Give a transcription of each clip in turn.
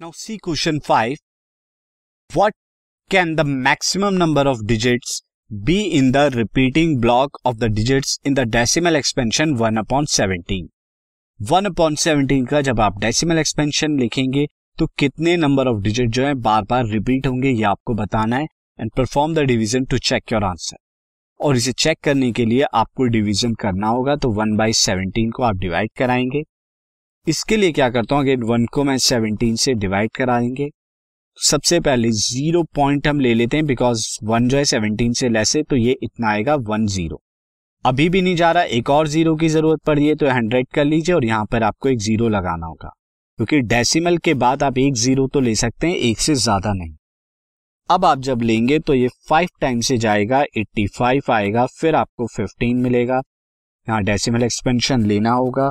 Now see question 5. What can the maximum number of digits be in the repeating block of the digits in the decimal expansion 1 upon 17? 1 upon 17 का जब आप decimal expansion लिखेंगे तो कितने number of digit जो है बार बार repeat होंगे, ये आपको बताना है and perform the division to check your answer और इसे चेक करने के लिए आपको डिवीज़न करना होगा तो वन बाई सेवनटीन को आप डिवाइड कराएँगे इसके लिए क्या करता हूँ अगर वन को मैं सेवनटीन से डिवाइड करा कराएँगे सबसे पहले ज़ीरो पॉइंट हम ले लेते हैं बिकॉज़ वन जो है सेवनटीन से लेस है तो ये इतना आएगा वन ज़ीरो अभी भी नहीं जा रहा, एक और ज़ीरो की ज़रूरत पड़ रही है तो हंड्रेड कर लीजिए, और यहाँ पर आपको एक ज़ीरो लगाना होगा। क्योंकि डेसिमल के बाद आप एक ज़ीरो तो ले सकते हैं, एक से ज़्यादा नहीं। अब आप जब लेंगे तो ये फाइव टाइम से जाएगा एट्टी फाइव आएगा, फिर आपको फिफ्टीन मिलेगा। यहाँ डेसिमल एक्सपेंशन लेना होगा।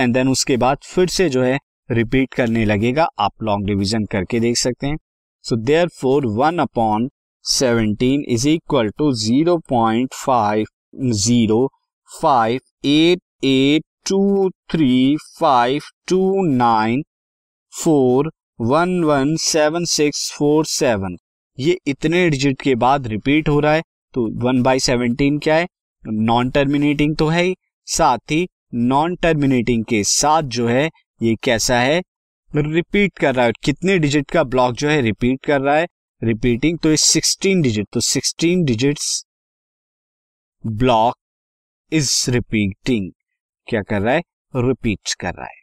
एंड देन उसके बाद फिर से जो है रिपीट करने लगेगा। आप लॉन्ग डिविजन करके देख सकते हैं। So there four one upon seventeen is equal to zero point five zero five eight eight two three five two nine four one one seven six four seven ये इतने digit के बाद repeat हो रहा है। तो वन बाई सेवनटीन क्या है? नॉन टर्मिनेटिंग तो है ही। साथ ही नॉन टर्मिनेटिंग के साथ जो है, ये कैसा है? रिपीट कर रहा है। कितने डिजिट का ब्लॉक जो है रिपीट कर रहा है। रिपीटिंग तो सिक्सटीन डिजिट तो sixteen digits block is repeating क्या कर रहा है? रिपीट कर रहा है।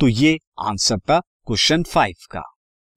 तो ये आंसर था क्वेश्चन फाइव का।